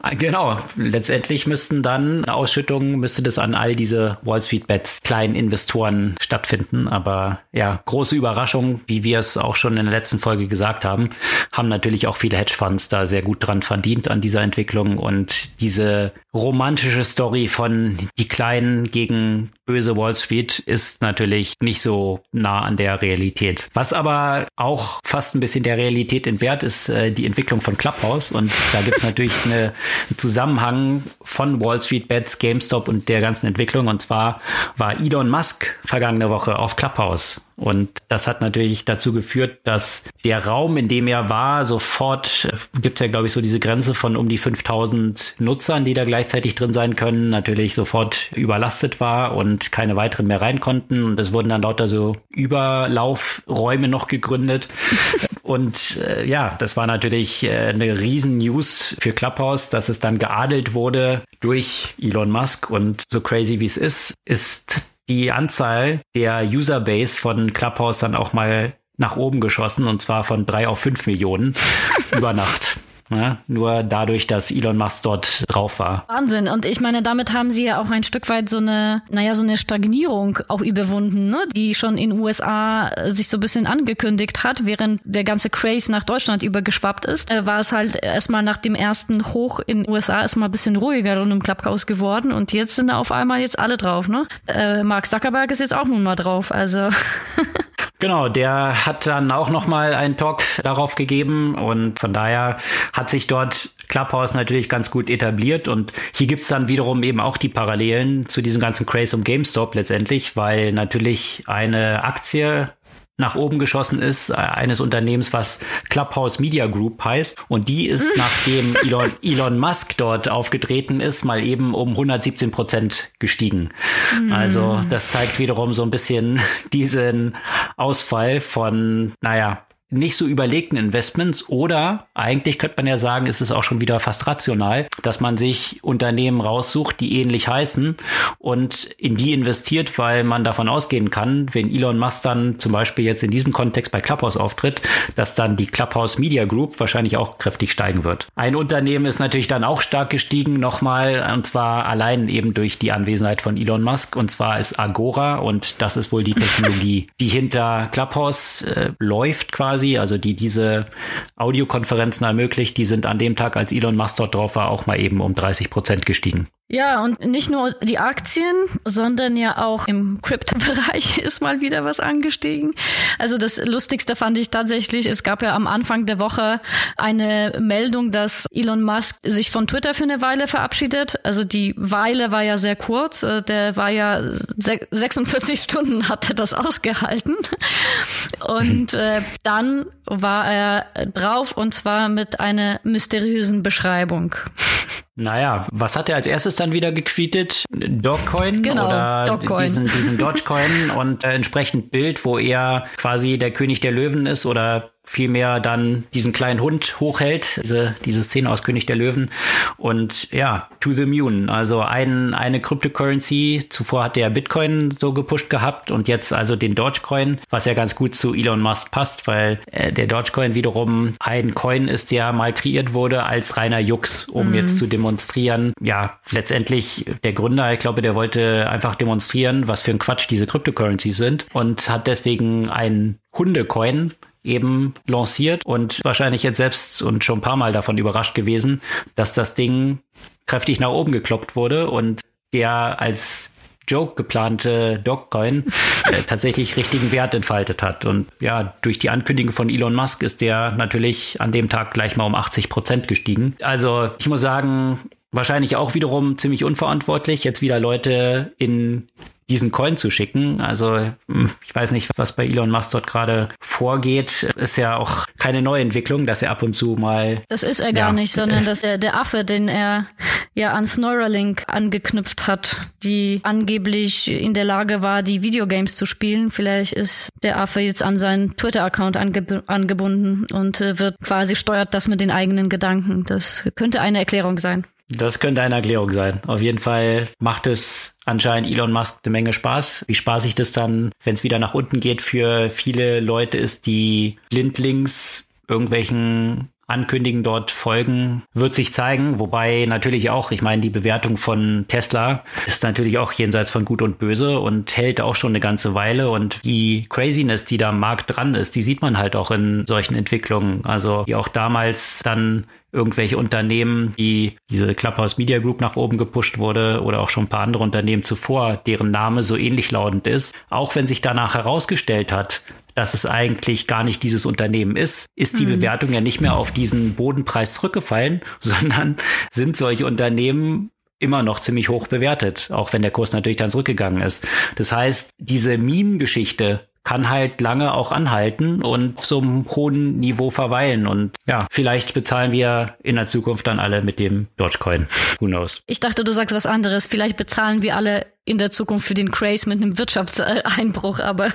Ah, genau. Letztendlich müssten dann Ausschüttungen, müsste das an all diese Wall Street Bets kleinen Investoren stattfinden. Aber ja, große Überraschung, wie wir es auch schon in der letzten Folge gesagt haben, haben natürlich auch viele Hedgefonds da sehr gut dran verdient an dieser Entwicklung und diese romantische Story von die Kleinen gegen böse Wall Street ist natürlich nicht so nah an der Realität. Was aber auch fast ein bisschen der Realität entbehrt, ist äh, die Entwicklung von Clubhouse. Und da gibt es [laughs] natürlich eine, einen Zusammenhang von Wall Street Bets, GameStop und der ganzen Entwicklung. Und zwar war Elon Musk vergangene Woche auf Clubhouse und das hat natürlich dazu geführt, dass der Raum, in dem er war, sofort, äh, gibt es ja, glaube ich, so diese Grenze von um die 5000 Nutzern, die da gleichzeitig drin sein können, natürlich sofort überlastet war und keine weiteren mehr rein konnten. Und es wurden dann lauter so Überlaufräume noch gegründet. [laughs] Und äh, ja, das war natürlich äh, eine riesen News für Clubhouse, dass es dann geadelt wurde durch Elon Musk. Und so crazy wie es ist, ist die Anzahl der Userbase von Clubhouse dann auch mal nach oben geschossen und zwar von drei auf fünf Millionen [laughs] über Nacht. Ja, nur dadurch, dass Elon Musk dort drauf war. Wahnsinn. Und ich meine, damit haben sie ja auch ein Stück weit so eine, naja, so eine Stagnierung auch überwunden, ne? die schon in USA sich so ein bisschen angekündigt hat, während der ganze Craze nach Deutschland übergeschwappt ist. Äh, war es halt erstmal nach dem ersten Hoch in USA erstmal ein bisschen ruhiger rund im Clubhouse geworden und jetzt sind da auf einmal jetzt alle drauf, ne? Äh, Mark Zuckerberg ist jetzt auch nun mal drauf, also. [laughs] Genau, der hat dann auch noch mal einen Talk darauf gegeben und von daher hat sich dort Clubhouse natürlich ganz gut etabliert und hier gibt's dann wiederum eben auch die Parallelen zu diesem ganzen Craze um GameStop letztendlich, weil natürlich eine Aktie nach oben geschossen ist, äh, eines Unternehmens, was Clubhouse Media Group heißt. Und die ist, nachdem [laughs] Elon, Elon Musk dort aufgetreten ist, mal eben um 117 Prozent gestiegen. Mhm. Also das zeigt wiederum so ein bisschen [laughs] diesen Ausfall von, naja, nicht so überlegten Investments oder eigentlich könnte man ja sagen, ist es auch schon wieder fast rational, dass man sich Unternehmen raussucht, die ähnlich heißen und in die investiert, weil man davon ausgehen kann, wenn Elon Musk dann zum Beispiel jetzt in diesem Kontext bei Clubhouse auftritt, dass dann die Clubhouse Media Group wahrscheinlich auch kräftig steigen wird. Ein Unternehmen ist natürlich dann auch stark gestiegen nochmal und zwar allein eben durch die Anwesenheit von Elon Musk und zwar ist Agora und das ist wohl die Technologie, die hinter Clubhouse äh, läuft quasi quasi, also die diese Audiokonferenzen ermöglicht, die sind an dem Tag, als Elon Musk dort drauf war, auch mal eben um 30 Prozent gestiegen. Ja, und nicht nur die Aktien, sondern ja auch im Crypto-Bereich [laughs] ist mal wieder was angestiegen. Also das Lustigste fand ich tatsächlich, es gab ja am Anfang der Woche eine Meldung, dass Elon Musk sich von Twitter für eine Weile verabschiedet. Also die Weile war ja sehr kurz. Äh, der war ja 46 [laughs] Stunden hat er das ausgehalten. Und äh, dann war er drauf und zwar mit einer mysteriösen Beschreibung. [laughs] Naja, was hat er als erstes dann wieder getweetet? Dogecoin genau, oder Dogecoin. diesen, diesen [laughs] Dogecoin und äh, entsprechend Bild, wo er quasi der König der Löwen ist oder vielmehr dann diesen kleinen Hund hochhält, diese, diese Szene aus König der Löwen. Und ja, to the moon. Also ein, eine Cryptocurrency. Zuvor hat der Bitcoin so gepusht gehabt und jetzt also den Dogecoin, was ja ganz gut zu Elon Musk passt, weil äh, der Dogecoin wiederum ein Coin ist, der mal kreiert wurde als reiner Jux, um mhm. jetzt zu demonstrieren. Ja, letztendlich der Gründer, ich glaube, der wollte einfach demonstrieren, was für ein Quatsch diese Cryptocurrencies sind und hat deswegen ein Hundecoin eben lanciert und wahrscheinlich jetzt selbst und schon ein paar Mal davon überrascht gewesen, dass das Ding kräftig nach oben gekloppt wurde und der als Joke geplante Dogcoin [laughs] äh, tatsächlich richtigen Wert entfaltet hat. Und ja, durch die Ankündigung von Elon Musk ist der natürlich an dem Tag gleich mal um 80 Prozent gestiegen. Also ich muss sagen, wahrscheinlich auch wiederum ziemlich unverantwortlich, jetzt wieder Leute in diesen Coin zu schicken. Also hm, ich weiß nicht, was bei Elon Musk dort gerade vorgeht. Ist ja auch keine Neuentwicklung, dass er ab und zu mal. Das ist er gar ja, nicht, sondern dass er der Affe, den er ja ans Neuralink angeknüpft hat, die angeblich in der Lage war, die Videogames zu spielen. Vielleicht ist der Affe jetzt an seinen Twitter-Account angeb angebunden und äh, wird quasi steuert das mit den eigenen Gedanken. Das könnte eine Erklärung sein. Das könnte eine Erklärung sein. Auf jeden Fall macht es anscheinend Elon Musk eine Menge Spaß. Wie spaßig das dann, wenn es wieder nach unten geht, für viele Leute ist, die blindlings irgendwelchen Ankündigen dort folgen, wird sich zeigen. Wobei natürlich auch, ich meine, die Bewertung von Tesla ist natürlich auch jenseits von Gut und Böse und hält auch schon eine ganze Weile. Und die Craziness, die da am Markt dran ist, die sieht man halt auch in solchen Entwicklungen. Also wie auch damals dann irgendwelche Unternehmen, die diese Clubhouse Media Group nach oben gepusht wurde oder auch schon ein paar andere Unternehmen zuvor, deren Name so ähnlich lautend ist. Auch wenn sich danach herausgestellt hat, dass es eigentlich gar nicht dieses Unternehmen ist, ist die mhm. Bewertung ja nicht mehr auf diesen Bodenpreis zurückgefallen, [laughs] sondern sind solche Unternehmen immer noch ziemlich hoch bewertet, auch wenn der Kurs natürlich dann zurückgegangen ist. Das heißt, diese Meme-Geschichte kann halt lange auch anhalten und so einem hohen Niveau verweilen. Und ja, vielleicht bezahlen wir in der Zukunft dann alle mit dem Dogecoin. Who knows? Ich dachte, du sagst was anderes. Vielleicht bezahlen wir alle in der Zukunft für den Craze mit einem Wirtschaftseinbruch, aber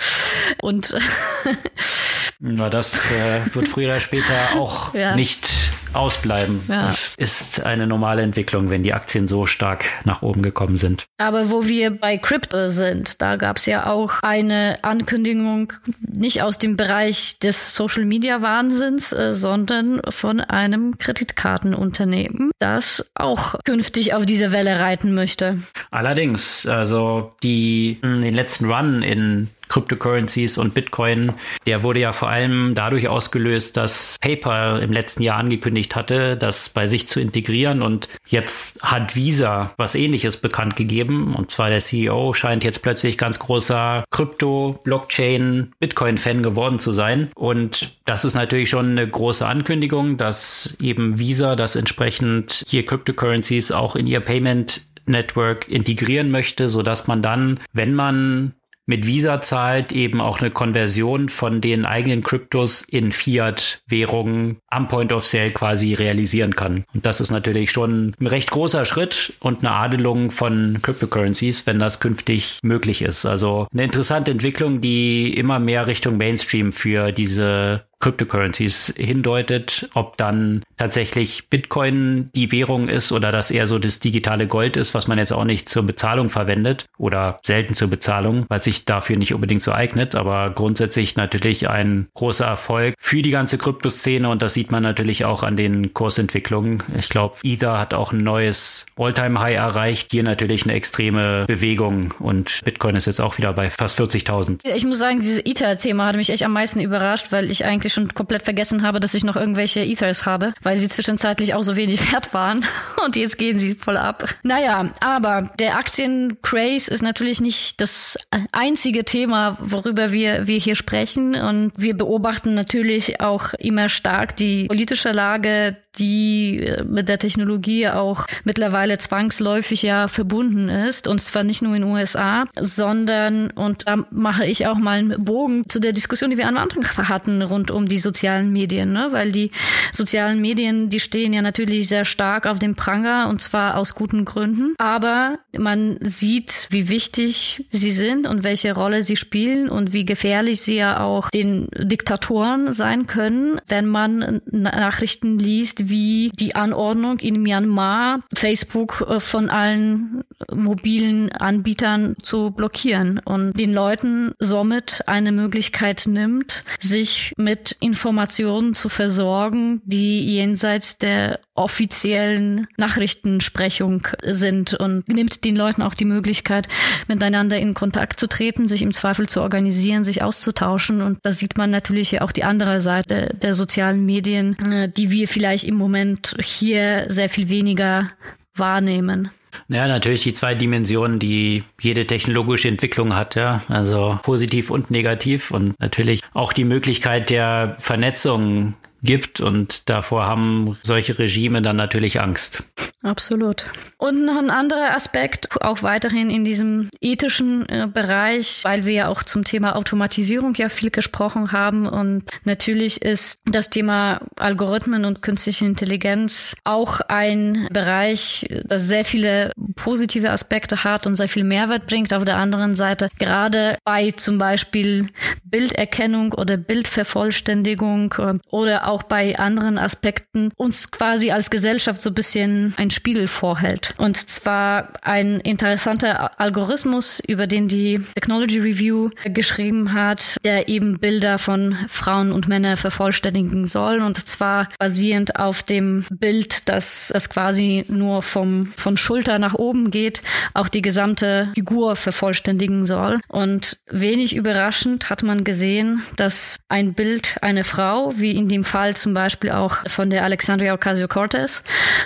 [laughs] und [laughs] Na, das äh, wird früher oder später [laughs] auch ja. nicht ausbleiben. Ja. Das ist eine normale Entwicklung, wenn die Aktien so stark nach oben gekommen sind. Aber wo wir bei Crypto sind, da gab es ja auch eine Ankündigung, nicht aus dem Bereich des Social Media Wahnsinns, äh, sondern von einem Kreditkartenunternehmen, das auch künftig auf diese Welle reiten möchte. Allerdings, also die den letzten Run in Cryptocurrencies und Bitcoin, der wurde ja vor allem dadurch ausgelöst, dass PayPal im letzten Jahr angekündigt hatte, das bei sich zu integrieren. Und jetzt hat Visa was ähnliches bekannt gegeben. Und zwar der CEO scheint jetzt plötzlich ganz großer Krypto, Blockchain, Bitcoin-Fan geworden zu sein. Und das ist natürlich schon eine große Ankündigung, dass eben Visa das entsprechend hier Cryptocurrencies auch in ihr Payment Network integrieren möchte, so dass man dann, wenn man mit Visa zahlt, eben auch eine Konversion von den eigenen Kryptos in Fiat-Währungen am Point of Sale quasi realisieren kann. Und das ist natürlich schon ein recht großer Schritt und eine Adelung von Cryptocurrencies, wenn das künftig möglich ist. Also eine interessante Entwicklung, die immer mehr Richtung Mainstream für diese Cryptocurrencies hindeutet, ob dann tatsächlich Bitcoin die Währung ist oder das eher so das digitale Gold ist, was man jetzt auch nicht zur Bezahlung verwendet oder selten zur Bezahlung, was sich dafür nicht unbedingt so eignet, aber grundsätzlich natürlich ein großer Erfolg für die ganze Kryptoszene und das sieht man natürlich auch an den Kursentwicklungen. Ich glaube, Ether hat auch ein neues All-Time-High erreicht, hier natürlich eine extreme Bewegung und Bitcoin ist jetzt auch wieder bei fast 40.000. Ich muss sagen, dieses Ether-Thema hat mich echt am meisten überrascht, weil ich eigentlich schon komplett vergessen habe, dass ich noch irgendwelche Ethers habe, weil sie zwischenzeitlich auch so wenig [laughs] wert waren. Und jetzt gehen sie voll ab. Naja, aber der Aktiencraze ist natürlich nicht das einzige Thema, worüber wir, wir hier sprechen. Und wir beobachten natürlich auch immer stark die politische Lage, die äh, mit der Technologie auch mittlerweile zwangsläufig ja verbunden ist. Und zwar nicht nur in den USA, sondern, und da mache ich auch mal einen Bogen zu der Diskussion, die wir am Anfang hatten rund um die sozialen Medien, ne? weil die sozialen Medien, die stehen ja natürlich sehr stark auf dem Pranger und zwar aus guten Gründen. Aber man sieht, wie wichtig sie sind und welche Rolle sie spielen und wie gefährlich sie ja auch den Diktatoren sein können, wenn man Nachrichten liest, wie die Anordnung in Myanmar, Facebook äh, von allen mobilen Anbietern zu blockieren und den Leuten somit eine Möglichkeit nimmt, sich mit Informationen zu versorgen, die jenseits der offiziellen Nachrichtensprechung sind und nimmt den Leuten auch die Möglichkeit, miteinander in Kontakt zu treten, sich im Zweifel zu organisieren, sich auszutauschen. Und da sieht man natürlich auch die andere Seite der sozialen Medien, äh, die wir vielleicht im Moment hier sehr viel weniger wahrnehmen. Ja, natürlich die zwei Dimensionen, die jede technologische Entwicklung hat, ja. Also positiv und negativ und natürlich auch die Möglichkeit der Vernetzung gibt und davor haben solche Regime dann natürlich Angst. Absolut. Und noch ein anderer Aspekt, auch weiterhin in diesem ethischen äh, Bereich, weil wir ja auch zum Thema Automatisierung ja viel gesprochen haben. Und natürlich ist das Thema Algorithmen und künstliche Intelligenz auch ein Bereich, das sehr viele positive Aspekte hat und sehr viel Mehrwert bringt. Auf der anderen Seite, gerade bei zum Beispiel Bilderkennung oder Bildvervollständigung äh, oder auch bei anderen Aspekten uns quasi als Gesellschaft so ein bisschen ein Spiegel vorhält. Und zwar ein interessanter Algorithmus, über den die Technology Review geschrieben hat, der eben Bilder von Frauen und Männern vervollständigen soll. Und zwar basierend auf dem Bild, das, das quasi nur vom, von Schulter nach oben geht, auch die gesamte Figur vervollständigen soll. Und wenig überraschend hat man gesehen, dass ein Bild einer Frau, wie in dem Fall zum Beispiel auch von der Alexandria Ocasio-Cortez,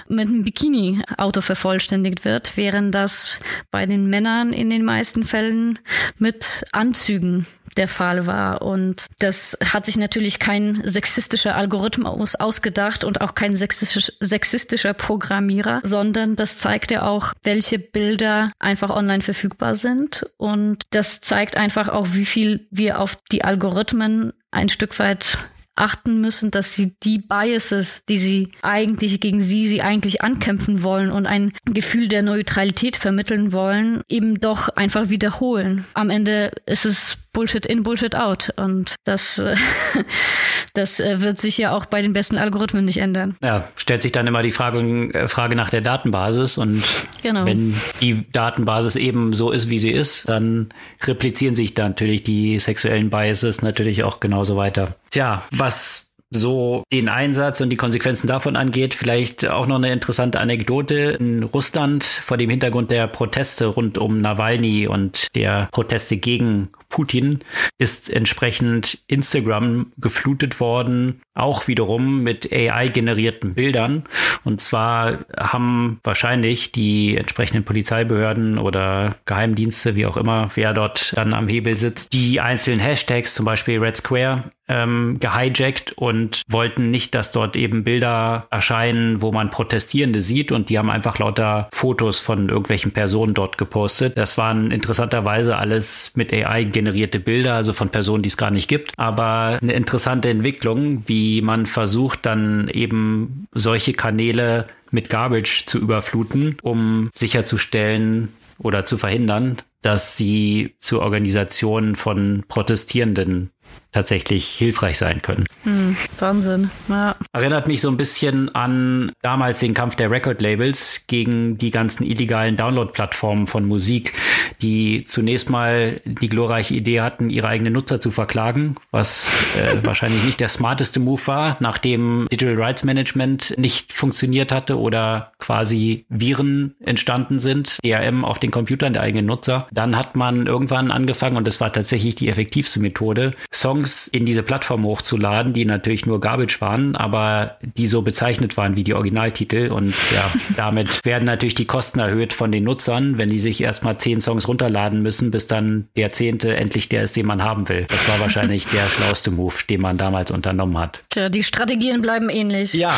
mit einem Bikini Bikini-Auto vervollständigt wird, während das bei den Männern in den meisten Fällen mit Anzügen der Fall war. Und das hat sich natürlich kein sexistischer Algorithmus ausgedacht und auch kein sexistisch, sexistischer Programmierer, sondern das zeigt ja auch, welche Bilder einfach online verfügbar sind. Und das zeigt einfach auch, wie viel wir auf die Algorithmen ein Stück weit achten müssen, dass sie die Biases, die sie eigentlich gegen sie, sie eigentlich ankämpfen wollen und ein Gefühl der Neutralität vermitteln wollen, eben doch einfach wiederholen. Am Ende ist es Bullshit in, Bullshit out. Und das, äh, [laughs] das äh, wird sich ja auch bei den besten Algorithmen nicht ändern. Ja, stellt sich dann immer die Frage, äh, Frage nach der Datenbasis. Und genau. wenn die Datenbasis eben so ist, wie sie ist, dann replizieren sich dann natürlich die sexuellen Biases natürlich auch genauso weiter. Tja, was so den Einsatz und die Konsequenzen davon angeht. Vielleicht auch noch eine interessante Anekdote. In Russland vor dem Hintergrund der Proteste rund um Nawalny und der Proteste gegen Putin ist entsprechend Instagram geflutet worden, auch wiederum mit AI-generierten Bildern. Und zwar haben wahrscheinlich die entsprechenden Polizeibehörden oder Geheimdienste, wie auch immer, wer dort dann am Hebel sitzt, die einzelnen Hashtags, zum Beispiel Red Square, ähm, gehijackt und wollten nicht, dass dort eben Bilder erscheinen, wo man Protestierende sieht und die haben einfach lauter Fotos von irgendwelchen Personen dort gepostet. Das waren interessanterweise alles mit AI generierte Bilder, also von Personen, die es gar nicht gibt, aber eine interessante Entwicklung, wie man versucht dann eben solche Kanäle mit Garbage zu überfluten, um sicherzustellen oder zu verhindern, dass sie zur Organisation von Protestierenden tatsächlich hilfreich sein können. Hm, Wahnsinn. Ja. Erinnert mich so ein bisschen an damals den Kampf der Record-Labels gegen die ganzen illegalen Download-Plattformen von Musik, die zunächst mal die glorreiche Idee hatten, ihre eigenen Nutzer zu verklagen, was äh, [laughs] wahrscheinlich nicht der smarteste Move war, nachdem Digital Rights Management nicht funktioniert hatte oder quasi Viren entstanden sind, DRM auf den Computern der eigenen Nutzer. Dann hat man irgendwann angefangen, und das war tatsächlich die effektivste Methode, Songs in diese Plattform hochzuladen, die natürlich nur Garbage waren, aber die so bezeichnet waren wie die Originaltitel. Und ja, [laughs] damit werden natürlich die Kosten erhöht von den Nutzern, wenn die sich erstmal zehn Songs runterladen müssen, bis dann der zehnte endlich der ist, den man haben will. Das war wahrscheinlich [laughs] der schlauste Move, den man damals unternommen hat. Tja, die Strategien bleiben ähnlich. Ja,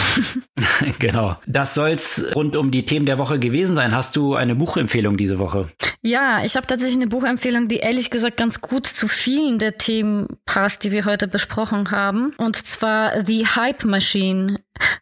[laughs] genau. Das soll's rund um die Themen der Woche gewesen sein. Hast du eine Buchempfehlung diese Woche? Ja, ich habe tatsächlich eine Buchempfehlung, die ehrlich gesagt ganz gut zu vielen der Themen passt zusammengefasst, die wir heute besprochen haben. Und zwar The Hype Machine.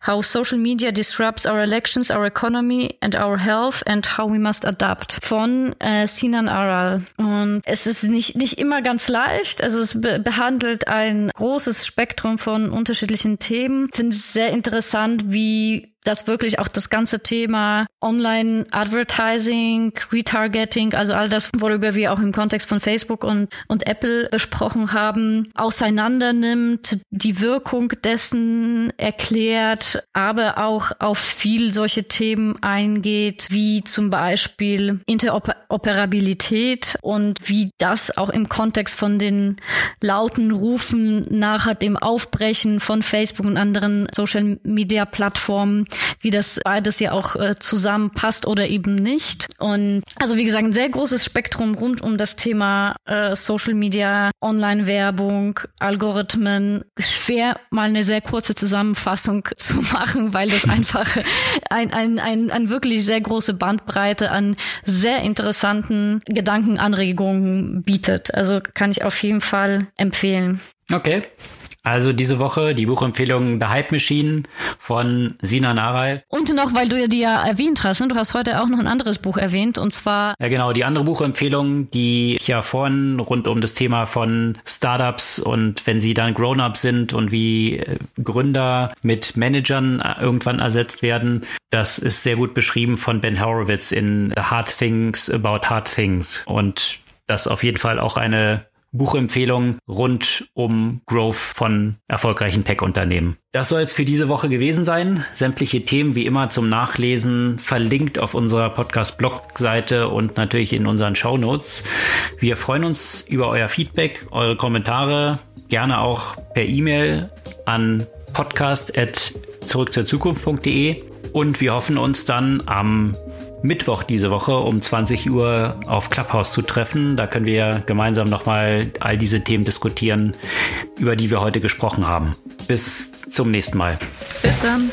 How Social Media Disrupts Our Elections, Our Economy and Our Health and How We Must Adapt von äh, Sinan Aral. Und es ist nicht, nicht immer ganz leicht. Also es be behandelt ein großes Spektrum von unterschiedlichen Themen. Finde es sehr interessant, wie dass wirklich auch das ganze Thema Online-Advertising, Retargeting, also all das, worüber wir auch im Kontext von Facebook und, und Apple besprochen haben, auseinander nimmt, die Wirkung dessen erklärt, aber auch auf viel solche Themen eingeht, wie zum Beispiel Interoperabilität und wie das auch im Kontext von den lauten Rufen nach dem Aufbrechen von Facebook und anderen Social-Media-Plattformen wie das beides ja auch äh, zusammenpasst oder eben nicht. Und also wie gesagt, ein sehr großes Spektrum rund um das Thema äh, Social Media, Online-Werbung, Algorithmen. Schwer mal eine sehr kurze Zusammenfassung zu machen, weil das einfach ein, ein, ein, ein wirklich sehr große Bandbreite an sehr interessanten Gedankenanregungen bietet. Also kann ich auf jeden Fall empfehlen. Okay. Also diese Woche die Buchempfehlung The Hype Machine von Sina Naray. Und noch, weil du ja die ja erwähnt hast, ne? du hast heute auch noch ein anderes Buch erwähnt und zwar. Ja genau, die andere Buchempfehlung, die ich ja vorhin rund um das Thema von Startups und wenn sie dann Grown-up sind und wie äh, Gründer mit Managern äh, irgendwann ersetzt werden, das ist sehr gut beschrieben von Ben Horowitz in The Hard Things About Hard Things und das auf jeden Fall auch eine Buchempfehlung rund um Growth von erfolgreichen Tech-Unternehmen. Das soll es für diese Woche gewesen sein. Sämtliche Themen wie immer zum Nachlesen verlinkt auf unserer Podcast-Blog-Seite und natürlich in unseren Show Notes. Wir freuen uns über euer Feedback, eure Kommentare, gerne auch per E-Mail an podcast.zurückzurzukunft.de und wir hoffen uns dann am Mittwoch diese Woche um 20 Uhr auf Clubhouse zu treffen. Da können wir gemeinsam nochmal all diese Themen diskutieren, über die wir heute gesprochen haben. Bis zum nächsten Mal. Bis dann.